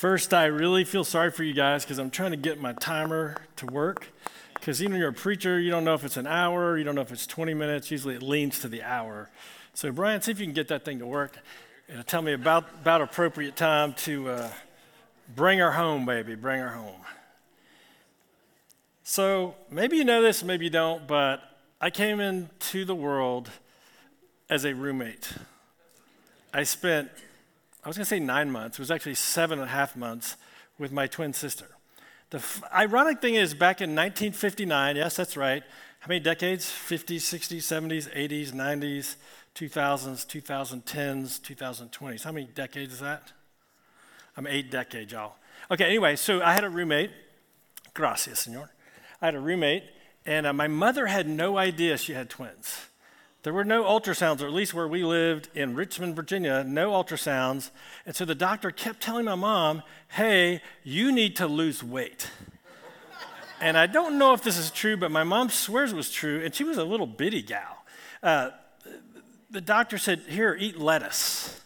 First, I really feel sorry for you guys because I'm trying to get my timer to work. Because even you're a preacher, you don't know if it's an hour, you don't know if it's 20 minutes. Usually it leans to the hour. So, Brian, see if you can get that thing to work. And tell me about, about appropriate time to uh, bring her home, baby. Bring her home. So, maybe you know this, maybe you don't, but I came into the world as a roommate. I spent I was going to say nine months. It was actually seven and a half months with my twin sister. The f- ironic thing is, back in 1959, yes, that's right. How many decades? 50s, 60s, 70s, 80s, 90s, 2000s, 2010s, 2020s. How many decades is that? I'm eight decades, y'all. Okay, anyway, so I had a roommate. Gracias, senor. I had a roommate, and uh, my mother had no idea she had twins. There were no ultrasounds, or at least where we lived in Richmond, Virginia, no ultrasounds. And so the doctor kept telling my mom, hey, you need to lose weight. and I don't know if this is true, but my mom swears it was true, and she was a little bitty gal. Uh, the doctor said, here, eat lettuce.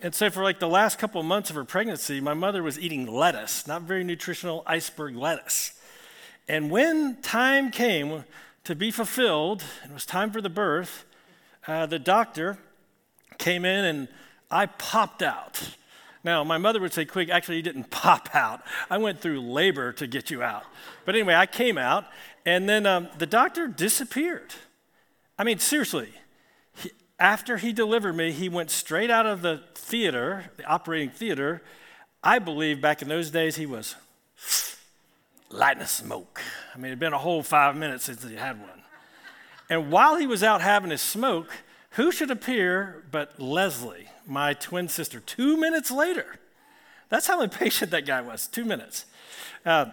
And so for like the last couple of months of her pregnancy, my mother was eating lettuce, not very nutritional iceberg lettuce. And when time came, to be fulfilled, it was time for the birth, uh, the doctor came in and I popped out. Now, my mother would say, Quick, actually, you didn't pop out. I went through labor to get you out. But anyway, I came out, and then um, the doctor disappeared. I mean, seriously, he, after he delivered me, he went straight out of the theater, the operating theater. I believe back in those days he was lighting a smoke. I mean, it had been a whole five minutes since he had one. And while he was out having his smoke, who should appear but Leslie, my twin sister, two minutes later? That's how impatient that guy was, two minutes. Uh,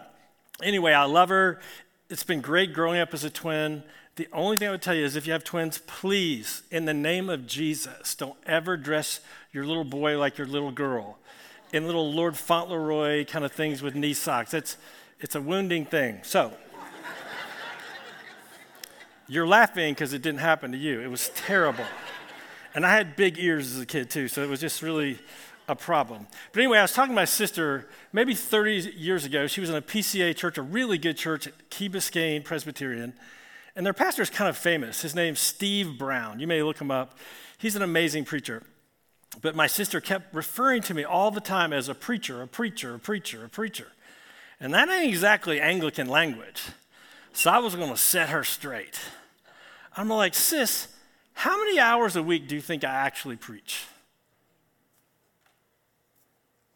anyway, I love her. It's been great growing up as a twin. The only thing I would tell you is if you have twins, please, in the name of Jesus, don't ever dress your little boy like your little girl in little Lord Fauntleroy kind of things with knee socks. It's, it's a wounding thing. So, you're laughing because it didn't happen to you. It was terrible. And I had big ears as a kid, too, so it was just really a problem. But anyway, I was talking to my sister maybe 30 years ago. She was in a PCA church, a really good church, Key Biscayne Presbyterian. And their pastor is kind of famous. His name's Steve Brown. You may look him up. He's an amazing preacher. But my sister kept referring to me all the time as a preacher, a preacher, a preacher, a preacher. And that ain't exactly Anglican language. So I was going to set her straight. I'm like, sis, how many hours a week do you think I actually preach?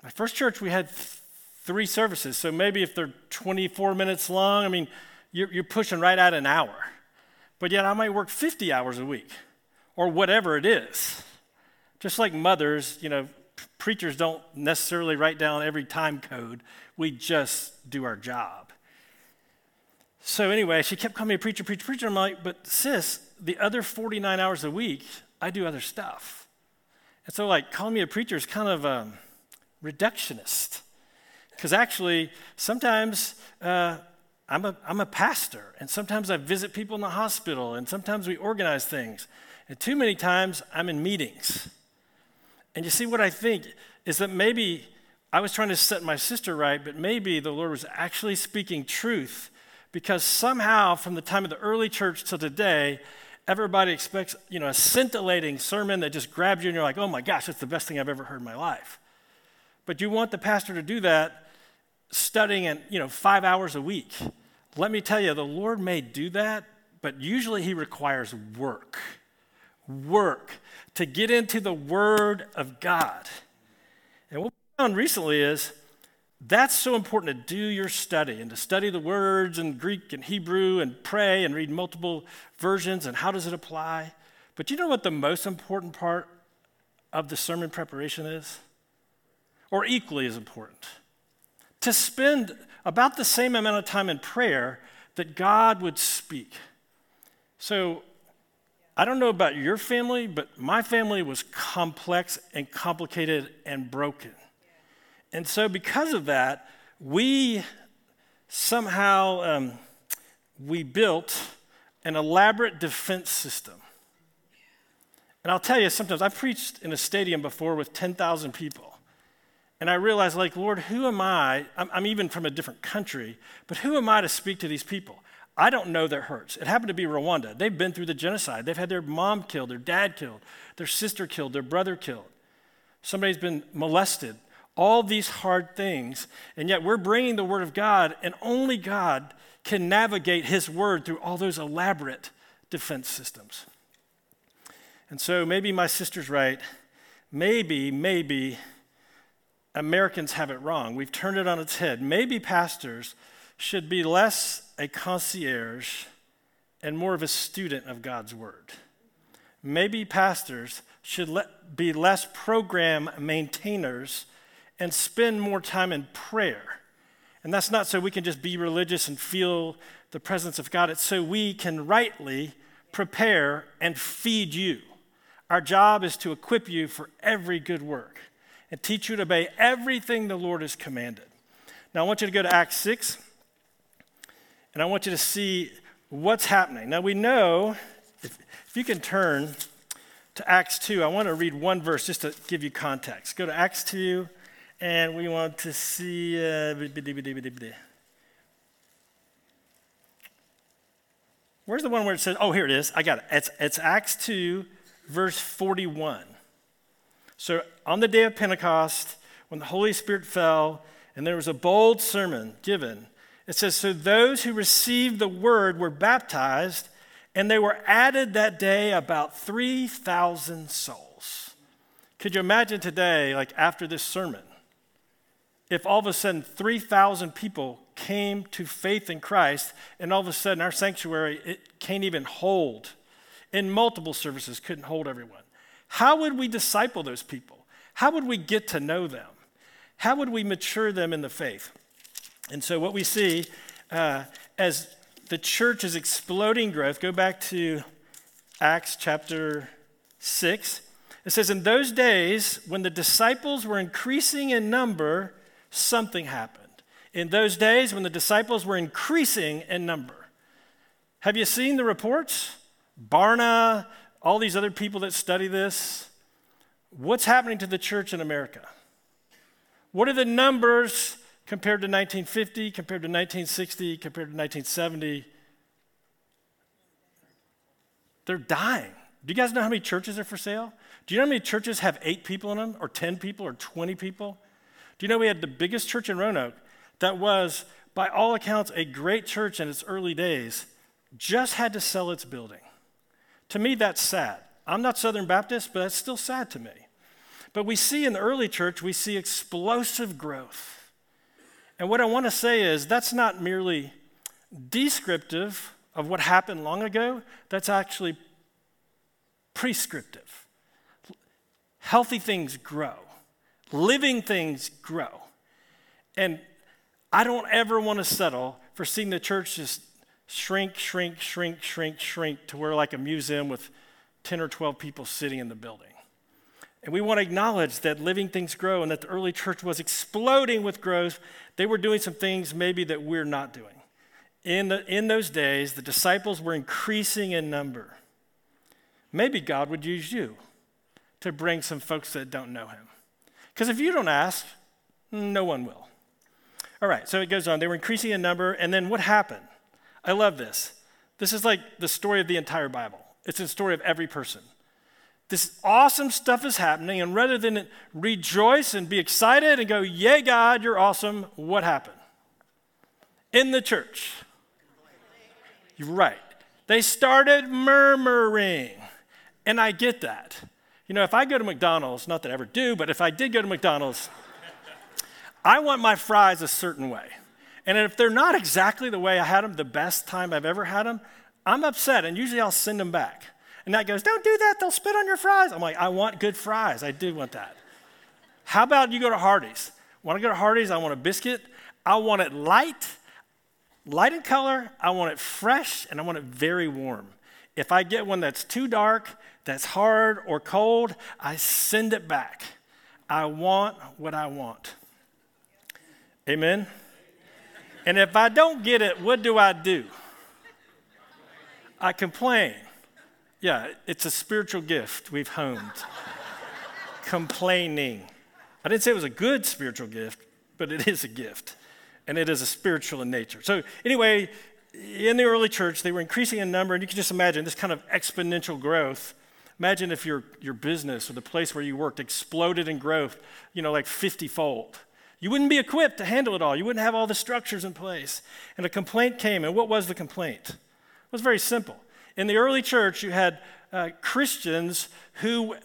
My first church, we had th- three services. So maybe if they're 24 minutes long, I mean, you're, you're pushing right at an hour. But yet I might work 50 hours a week or whatever it is. Just like mothers, you know, preachers don't necessarily write down every time code, we just do our job. So, anyway, she kept calling me a preacher, preacher, preacher. I'm like, but sis, the other 49 hours a week, I do other stuff. And so, like, calling me a preacher is kind of um, reductionist. Because actually, sometimes uh, I'm, a, I'm a pastor, and sometimes I visit people in the hospital, and sometimes we organize things. And too many times I'm in meetings. And you see, what I think is that maybe I was trying to set my sister right, but maybe the Lord was actually speaking truth because somehow from the time of the early church to today, everybody expects, you know, a scintillating sermon that just grabs you and you're like, oh my gosh, that's the best thing I've ever heard in my life. But you want the pastor to do that studying in, you know, five hours a week. Let me tell you, the Lord may do that, but usually he requires work. Work to get into the Word of God. And what we found recently is that's so important to do your study and to study the words in Greek and Hebrew and pray and read multiple versions and how does it apply. But you know what the most important part of the sermon preparation is? Or equally as important? To spend about the same amount of time in prayer that God would speak. So I don't know about your family, but my family was complex and complicated and broken. And so, because of that, we somehow um, we built an elaborate defense system. And I'll tell you, sometimes I've preached in a stadium before with 10,000 people. And I realized, like, Lord, who am I? I'm, I'm even from a different country, but who am I to speak to these people? I don't know their hurts. It happened to be Rwanda. They've been through the genocide. They've had their mom killed, their dad killed, their sister killed, their brother killed. Somebody's been molested. All these hard things. And yet we're bringing the Word of God, and only God can navigate His Word through all those elaborate defense systems. And so maybe my sister's right. Maybe, maybe Americans have it wrong. We've turned it on its head. Maybe pastors should be less a concierge and more of a student of God's Word. Maybe pastors should let, be less program maintainers and spend more time in prayer. And that's not so we can just be religious and feel the presence of God, it's so we can rightly prepare and feed you. Our job is to equip you for every good work and teach you to obey everything the Lord has commanded. Now, I want you to go to Acts 6, and I want you to see what's happening. Now, we know, if, if you can turn to Acts 2, I want to read one verse just to give you context. Go to Acts 2, and we want to see. Uh, where's the one where it says, oh, here it is. I got it. It's, it's Acts 2, verse 41. So on the day of Pentecost, when the Holy Spirit fell, and there was a bold sermon given, it says, So those who received the word were baptized, and they were added that day about 3,000 souls. Could you imagine today, like after this sermon, if all of a sudden 3,000 people came to faith in Christ, and all of a sudden our sanctuary it can't even hold, in multiple services couldn't hold everyone. How would we disciple those people? How would we get to know them? How would we mature them in the faith? And so, what we see uh, as the church is exploding growth. Go back to Acts chapter 6. It says, In those days, when the disciples were increasing in number, something happened. In those days, when the disciples were increasing in number. Have you seen the reports? Barna, all these other people that study this. What's happening to the church in America? What are the numbers compared to 1950, compared to 1960, compared to 1970, they're dying. Do you guys know how many churches are for sale? Do you know how many churches have eight people in them, or 10 people, or 20 people? Do you know we had the biggest church in Roanoke that was, by all accounts, a great church in its early days, just had to sell its building? To me, that's sad. I'm not Southern Baptist, but that's still sad to me. But we see in the early church, we see explosive growth. And what I want to say is that's not merely descriptive of what happened long ago, that's actually prescriptive. Healthy things grow, living things grow. And I don't ever want to settle for seeing the church just shrink, shrink, shrink, shrink, shrink to where like a museum with 10 or 12 people sitting in the building. And we want to acknowledge that living things grow and that the early church was exploding with growth. They were doing some things maybe that we're not doing. In, the, in those days, the disciples were increasing in number. Maybe God would use you to bring some folks that don't know him. Because if you don't ask, no one will. All right, so it goes on. They were increasing in number, and then what happened? I love this. This is like the story of the entire Bible, it's the story of every person. This awesome stuff is happening, and rather than rejoice and be excited and go, Yay, God, you're awesome, what happened? In the church. You're right. They started murmuring. And I get that. You know, if I go to McDonald's, not that I ever do, but if I did go to McDonald's, I want my fries a certain way. And if they're not exactly the way I had them the best time I've ever had them, I'm upset, and usually I'll send them back. And that goes, Don't do that, they'll spit on your fries. I'm like, I want good fries. I do want that. How about you go to Hardee's? Want to go to Hardee's? I want a biscuit. I want it light, light in color. I want it fresh, and I want it very warm. If I get one that's too dark, that's hard or cold, I send it back. I want what I want. Amen? And if I don't get it, what do I do? I complain. Yeah, it's a spiritual gift we've honed. Complaining. I didn't say it was a good spiritual gift, but it is a gift, and it is a spiritual in nature. So, anyway, in the early church, they were increasing in number, and you can just imagine this kind of exponential growth. Imagine if your, your business or the place where you worked exploded in growth, you know, like 50 fold. You wouldn't be equipped to handle it all. You wouldn't have all the structures in place. And a complaint came. And what was the complaint? It was very simple. In the early church, you had uh, Christians who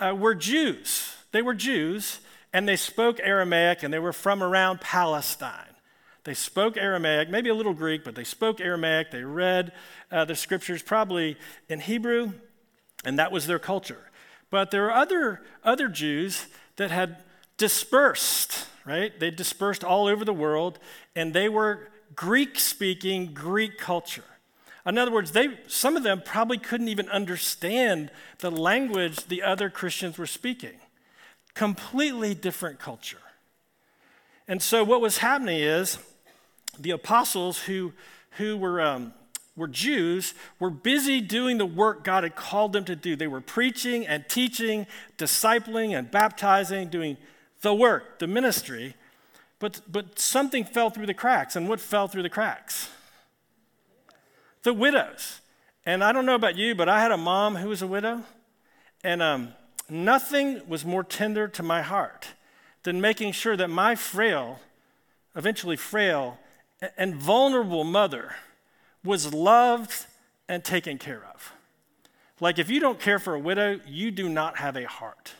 uh, were Jews. They were Jews, and they spoke Aramaic, and they were from around Palestine. They spoke Aramaic, maybe a little Greek, but they spoke Aramaic. They read uh, the scriptures probably in Hebrew, and that was their culture. But there are other, other Jews that had dispersed, right? They dispersed all over the world, and they were Greek speaking, Greek culture. In other words, they, some of them probably couldn't even understand the language the other Christians were speaking. Completely different culture. And so, what was happening is the apostles who, who were, um, were Jews were busy doing the work God had called them to do. They were preaching and teaching, discipling and baptizing, doing the work, the ministry. But, but something fell through the cracks. And what fell through the cracks? The widows. And I don't know about you, but I had a mom who was a widow. And um, nothing was more tender to my heart than making sure that my frail, eventually frail, and vulnerable mother was loved and taken care of. Like, if you don't care for a widow, you do not have a heart.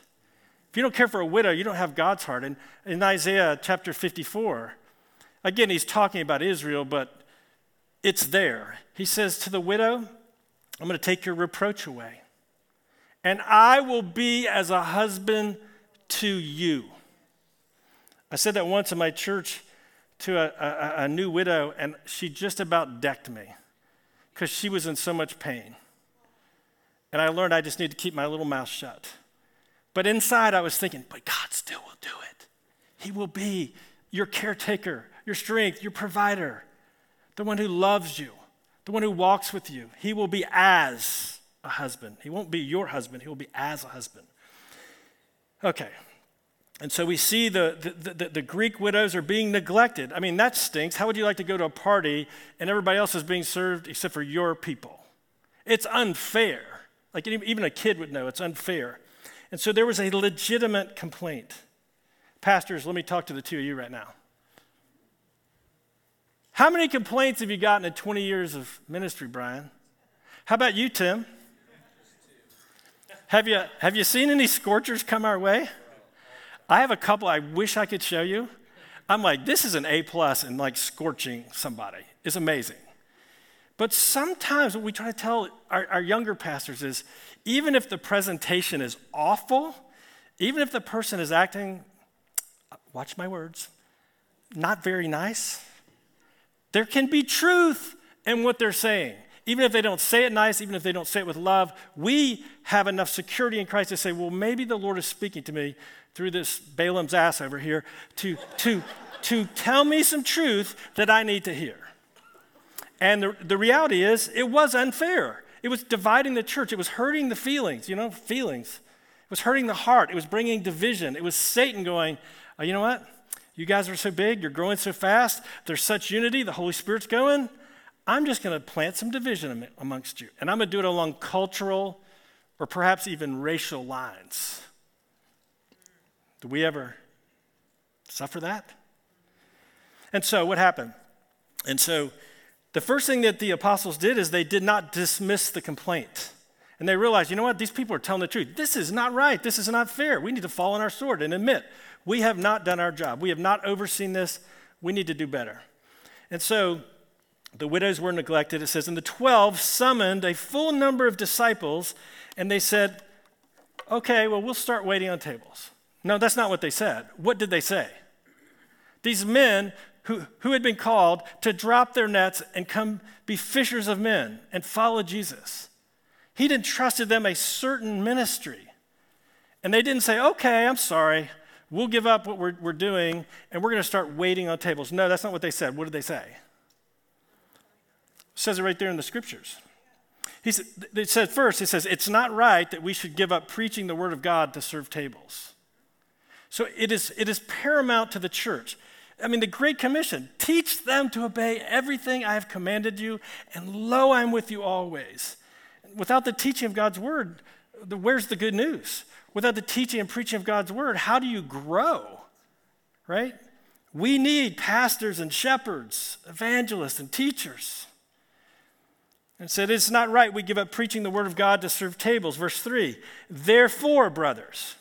If you don't care for a widow, you don't have God's heart. And in Isaiah chapter 54, again, he's talking about Israel, but it's there. He says to the widow, I'm going to take your reproach away, and I will be as a husband to you. I said that once in my church to a, a, a new widow, and she just about decked me because she was in so much pain. And I learned I just need to keep my little mouth shut. But inside, I was thinking, but God still will do it. He will be your caretaker, your strength, your provider, the one who loves you, the one who walks with you. He will be as a husband. He won't be your husband, he will be as a husband. Okay, and so we see the, the, the, the, Greek widows are being neglected. I mean, that stinks. How would you like to go to a party and everybody else is being served except for your people? It's unfair. Like even a kid would know it's unfair. And so there was a legitimate complaint. Pastors, let me talk to the two of you right now. How many complaints have you gotten in 20 years of ministry, Brian? How about you, Tim? Have you, have you seen any scorchers come our way? I have a couple I wish I could show you. I'm like, this is an A and like scorching somebody. It's amazing. But sometimes what we try to tell our, our younger pastors is even if the presentation is awful, even if the person is acting, watch my words, not very nice, there can be truth in what they're saying. Even if they don't say it nice, even if they don't say it with love, we have enough security in Christ to say, well, maybe the Lord is speaking to me through this Balaam's ass over here to, to, to tell me some truth that I need to hear. And the, the reality is, it was unfair. It was dividing the church. It was hurting the feelings, you know, feelings. It was hurting the heart. It was bringing division. It was Satan going, oh, you know what? You guys are so big. You're growing so fast. There's such unity. The Holy Spirit's going. I'm just going to plant some division amongst you. And I'm going to do it along cultural or perhaps even racial lines. Do we ever suffer that? And so what happened? And so the first thing that the apostles did is they did not dismiss the complaint. And they realized, you know what? These people are telling the truth. This is not right. This is not fair. We need to fall on our sword and admit we have not done our job. We have not overseen this. We need to do better. And so the widows were neglected. It says, and the 12 summoned a full number of disciples, and they said, okay, well, we'll start waiting on tables. No, that's not what they said. What did they say? These men who, who had been called to drop their nets and come be fishers of men and follow Jesus. He'd entrusted them a certain ministry. And they didn't say, okay, I'm sorry, we'll give up what we're, we're doing and we're going to start waiting on tables. No, that's not what they said. What did they say? It says it right there in the scriptures. He said, it says first, it says, it's not right that we should give up preaching the word of God to serve tables. So it is, it is paramount to the church. I mean, the Great Commission teach them to obey everything I have commanded you, and lo, I'm with you always. Without the teaching of God's word, where's the good news? Without the teaching and preaching of God's word, how do you grow? Right? We need pastors and shepherds, evangelists and teachers. And said, It's not right we give up preaching the word of God to serve tables. Verse 3 Therefore, brothers.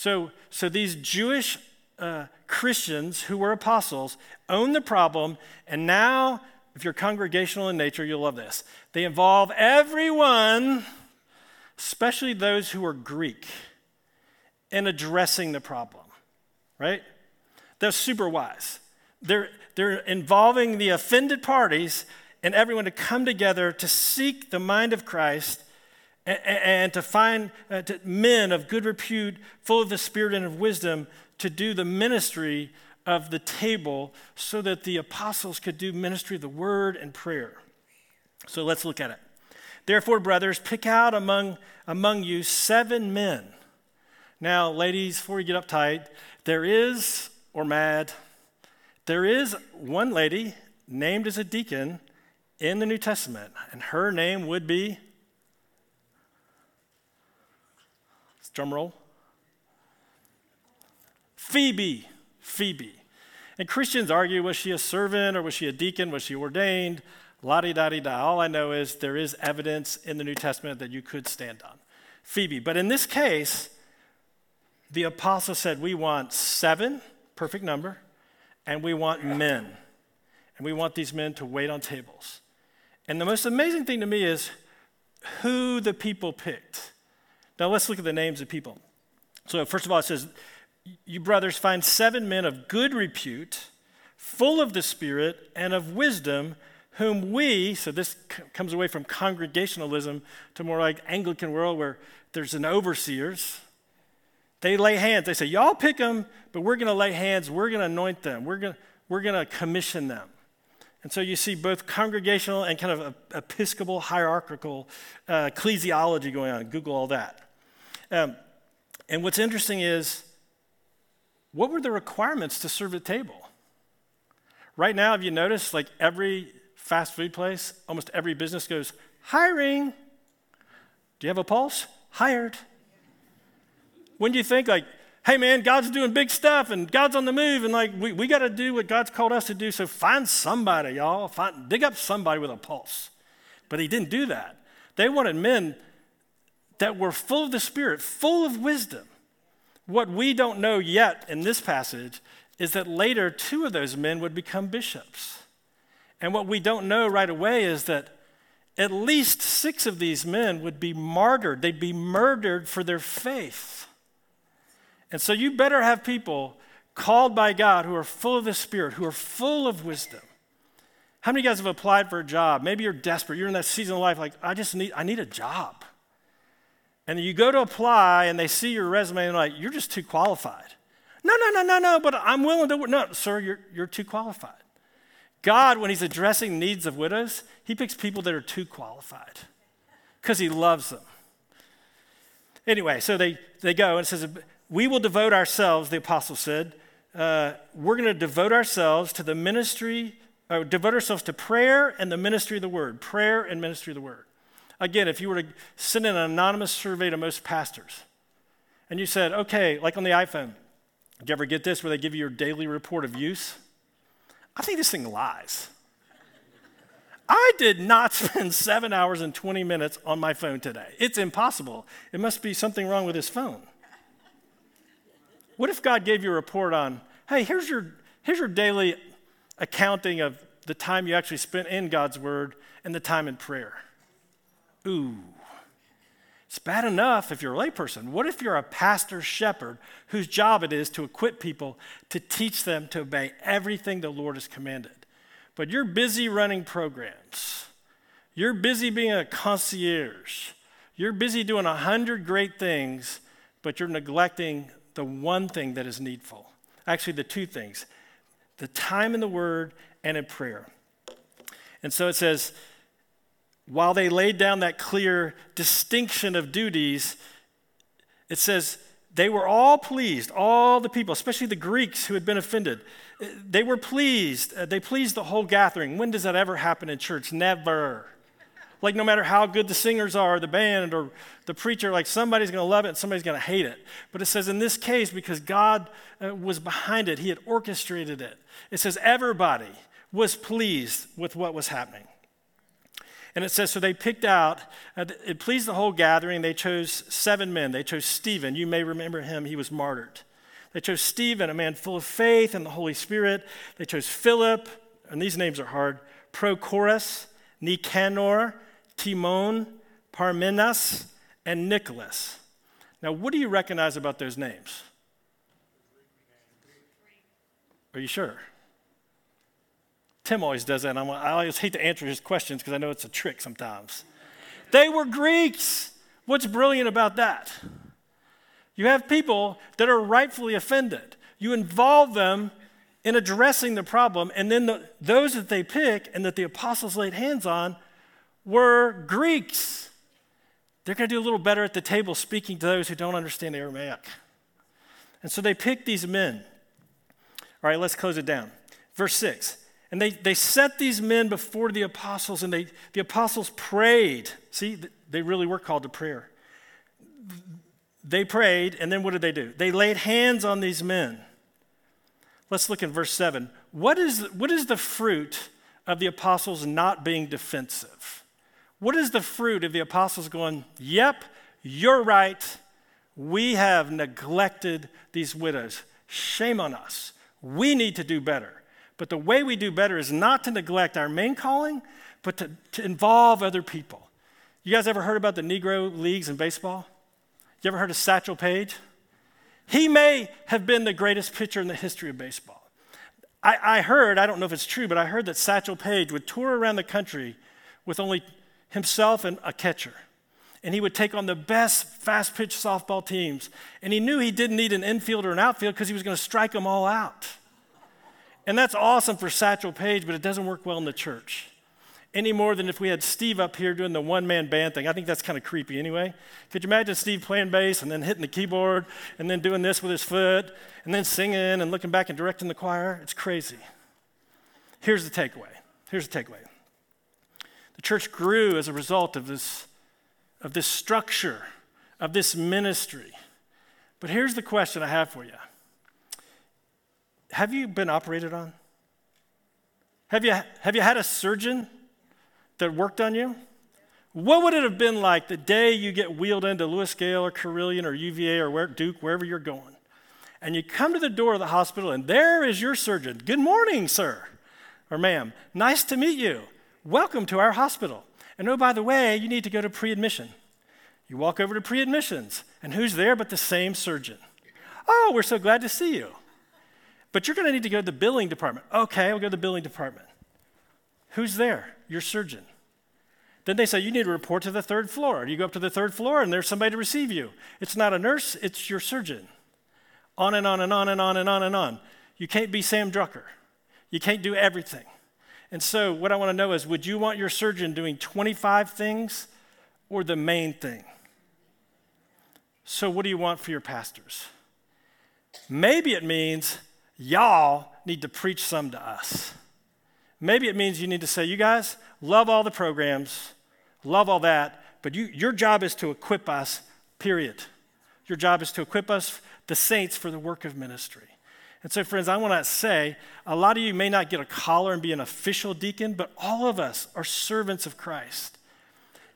So, so these Jewish uh, Christians who were apostles own the problem, and now, if you're congregational in nature, you'll love this. They involve everyone, especially those who are Greek, in addressing the problem, right? They're super wise. They're, they're involving the offended parties and everyone to come together to seek the mind of Christ and, to find uh, men of good repute, full of the Spirit and of wisdom, to do the ministry of the table so that the apostles could do ministry of the word and prayer. So let's look at it. Therefore, brothers, pick out among, among you seven men. Now, ladies, before you get uptight, there is, or mad, there is one lady named as a deacon in the New Testament, and her name would be, drum roll, Phoebe. Phoebe. And Christians argue was she a servant or was she a deacon? Was she ordained? La di da di da. All I know is there is evidence in the New Testament that you could stand on. Phoebe. But in this case, the apostle said, We want seven, perfect number, and we want men. And we want these men to wait on tables. And the most amazing thing to me is who the people picked. Now let's look at the names of people. So, first of all, it says, You brothers find seven men of good repute, full of the Spirit and of wisdom, whom we, so this c- comes away from congregationalism to more like Anglican world where there's an overseers. They lay hands. They say, Y'all pick them, but we're going to lay hands. We're going to anoint them. We're going we're to commission them. And so you see both congregational and kind of episcopal hierarchical uh, ecclesiology going on. Google all that. Um, and what's interesting is, what were the requirements to serve at table? Right now, have you noticed, like every fast food place, almost every business goes, hiring. Do you have a pulse? Hired. When do you think, like, hey man, God's doing big stuff and God's on the move, and like we, we got to do what God's called us to do. So find somebody, y'all. Find, dig up somebody with a pulse. But he didn't do that. They wanted men that were full of the Spirit, full of wisdom. What we don't know yet in this passage is that later two of those men would become bishops. And what we don't know right away is that at least six of these men would be martyred, they'd be murdered for their faith. And so you better have people called by God who are full of the Spirit, who are full of wisdom. How many of you guys have applied for a job? Maybe you're desperate. You're in that season of life like, I just need, I need a job. And you go to apply and they see your resume and like, you're just too qualified. No, no, no, no, no, but I'm willing to work. No, sir, you're, you're too qualified. God, when he's addressing needs of widows, he picks people that are too qualified because he loves them. Anyway, so they, they go and it says, we will devote ourselves, the apostle said, uh, we're going to devote ourselves to the ministry, uh, devote ourselves to prayer and the ministry of the word. Prayer and ministry of the word. Again, if you were to send an anonymous survey to most pastors, and you said, okay, like on the iPhone, do you ever get this where they give you your daily report of use? I think this thing lies. I did not spend seven hours and 20 minutes on my phone today. It's impossible. It must be something wrong with this phone. What if God gave you a report on, hey, here's your, here's your daily accounting of the time you actually spent in God's Word and the time in prayer? Ooh. It's bad enough if you're a layperson. What if you're a pastor shepherd whose job it is to equip people to teach them to obey everything the Lord has commanded? But you're busy running programs. You're busy being a concierge. You're busy doing a hundred great things, but you're neglecting the one thing that is needful. Actually, the two things the time in the Word and in prayer. And so it says, while they laid down that clear distinction of duties, it says, they were all pleased, all the people, especially the Greeks who had been offended. They were pleased. Uh, they pleased the whole gathering. When does that ever happen in church? Never. Like, no matter how good the singers are, the band, or the preacher, like somebody's going to love it and somebody's going to hate it. But it says in this case, because God uh, was behind it, He had orchestrated it. It says everybody was pleased with what was happening. And it says, so they picked out, uh, it pleased the whole gathering. They chose seven men. They chose Stephen. You may remember him, he was martyred. They chose Stephen, a man full of faith and the Holy Spirit. They chose Philip, and these names are hard Prochorus, Nicanor, Timon, Parmenas, and Nicholas. Now, what do you recognize about those names? Are you sure? Tim always does that. And i always hate to answer his questions because I know it's a trick sometimes. They were Greeks. What's brilliant about that? You have people that are rightfully offended. You involve them in addressing the problem, and then the, those that they pick and that the apostles laid hands on were Greeks. They're going to do a little better at the table speaking to those who don't understand Aramaic. And so they picked these men. All right, let's close it down. Verse 6 and they, they set these men before the apostles, and they, the apostles prayed. See, they really were called to prayer. They prayed, and then what did they do? They laid hands on these men. Let's look in verse 7. What is, what is the fruit of the apostles not being defensive? What is the fruit of the apostles going, Yep, you're right. We have neglected these widows. Shame on us. We need to do better. But the way we do better is not to neglect our main calling, but to, to involve other people. You guys ever heard about the Negro Leagues in baseball? You ever heard of Satchel Paige? He may have been the greatest pitcher in the history of baseball. I, I, heard, I don't know if it's true, but I heard that Satchel Paige would tour around the country with only himself and a catcher. And he would take on the best fast pitch softball teams. And he knew he didn't need an infield or an outfield because he was going to strike them all out. And that's awesome for Satchel Paige, but it doesn't work well in the church. Any more than if we had Steve up here doing the one man band thing. I think that's kind of creepy anyway. Could you imagine Steve playing bass and then hitting the keyboard and then doing this with his foot and then singing and looking back and directing the choir? It's crazy. Here's the takeaway. Here's the takeaway. The church grew as a result of this, of this structure, of this ministry. But here's the question I have for you have you been operated on? Have you, have you had a surgeon that worked on you? What would it have been like the day you get wheeled into Lewis Gale or Carilion or UVA or where, Duke, wherever you're going? And you come to the door of the hospital and there is your surgeon. Good morning, sir or ma'am. Nice to meet you. Welcome to our hospital. And oh, by the way, you need to go to pre admission. You walk over to pre admissions, and who's there but the same surgeon? Oh, we're so glad to see you. But you're going to need to go to the billing department. Okay, we will go to the billing department. Who's there? Your surgeon. Then they say, You need to report to the third floor. You go up to the third floor and there's somebody to receive you. It's not a nurse, it's your surgeon. On and on and on and on and on and on. You can't be Sam Drucker. You can't do everything. And so, what I want to know is would you want your surgeon doing 25 things or the main thing? So, what do you want for your pastors? Maybe it means y'all need to preach some to us. Maybe it means you need to say, you guys, love all the programs, love all that, but you, your job is to equip us, period. Your job is to equip us, the saints, for the work of ministry. And so, friends, I want to say a lot of you may not get a collar and be an official deacon, but all of us are servants of Christ.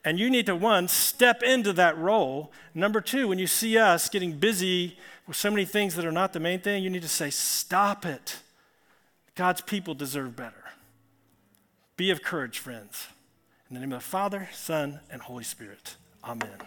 And you need to, one, step into that role. Number two, when you see us getting busy with so many things that are not the main thing, you need to say, Stop it. God's people deserve better. Be of courage, friends. In the name of the Father, Son, and Holy Spirit. Amen.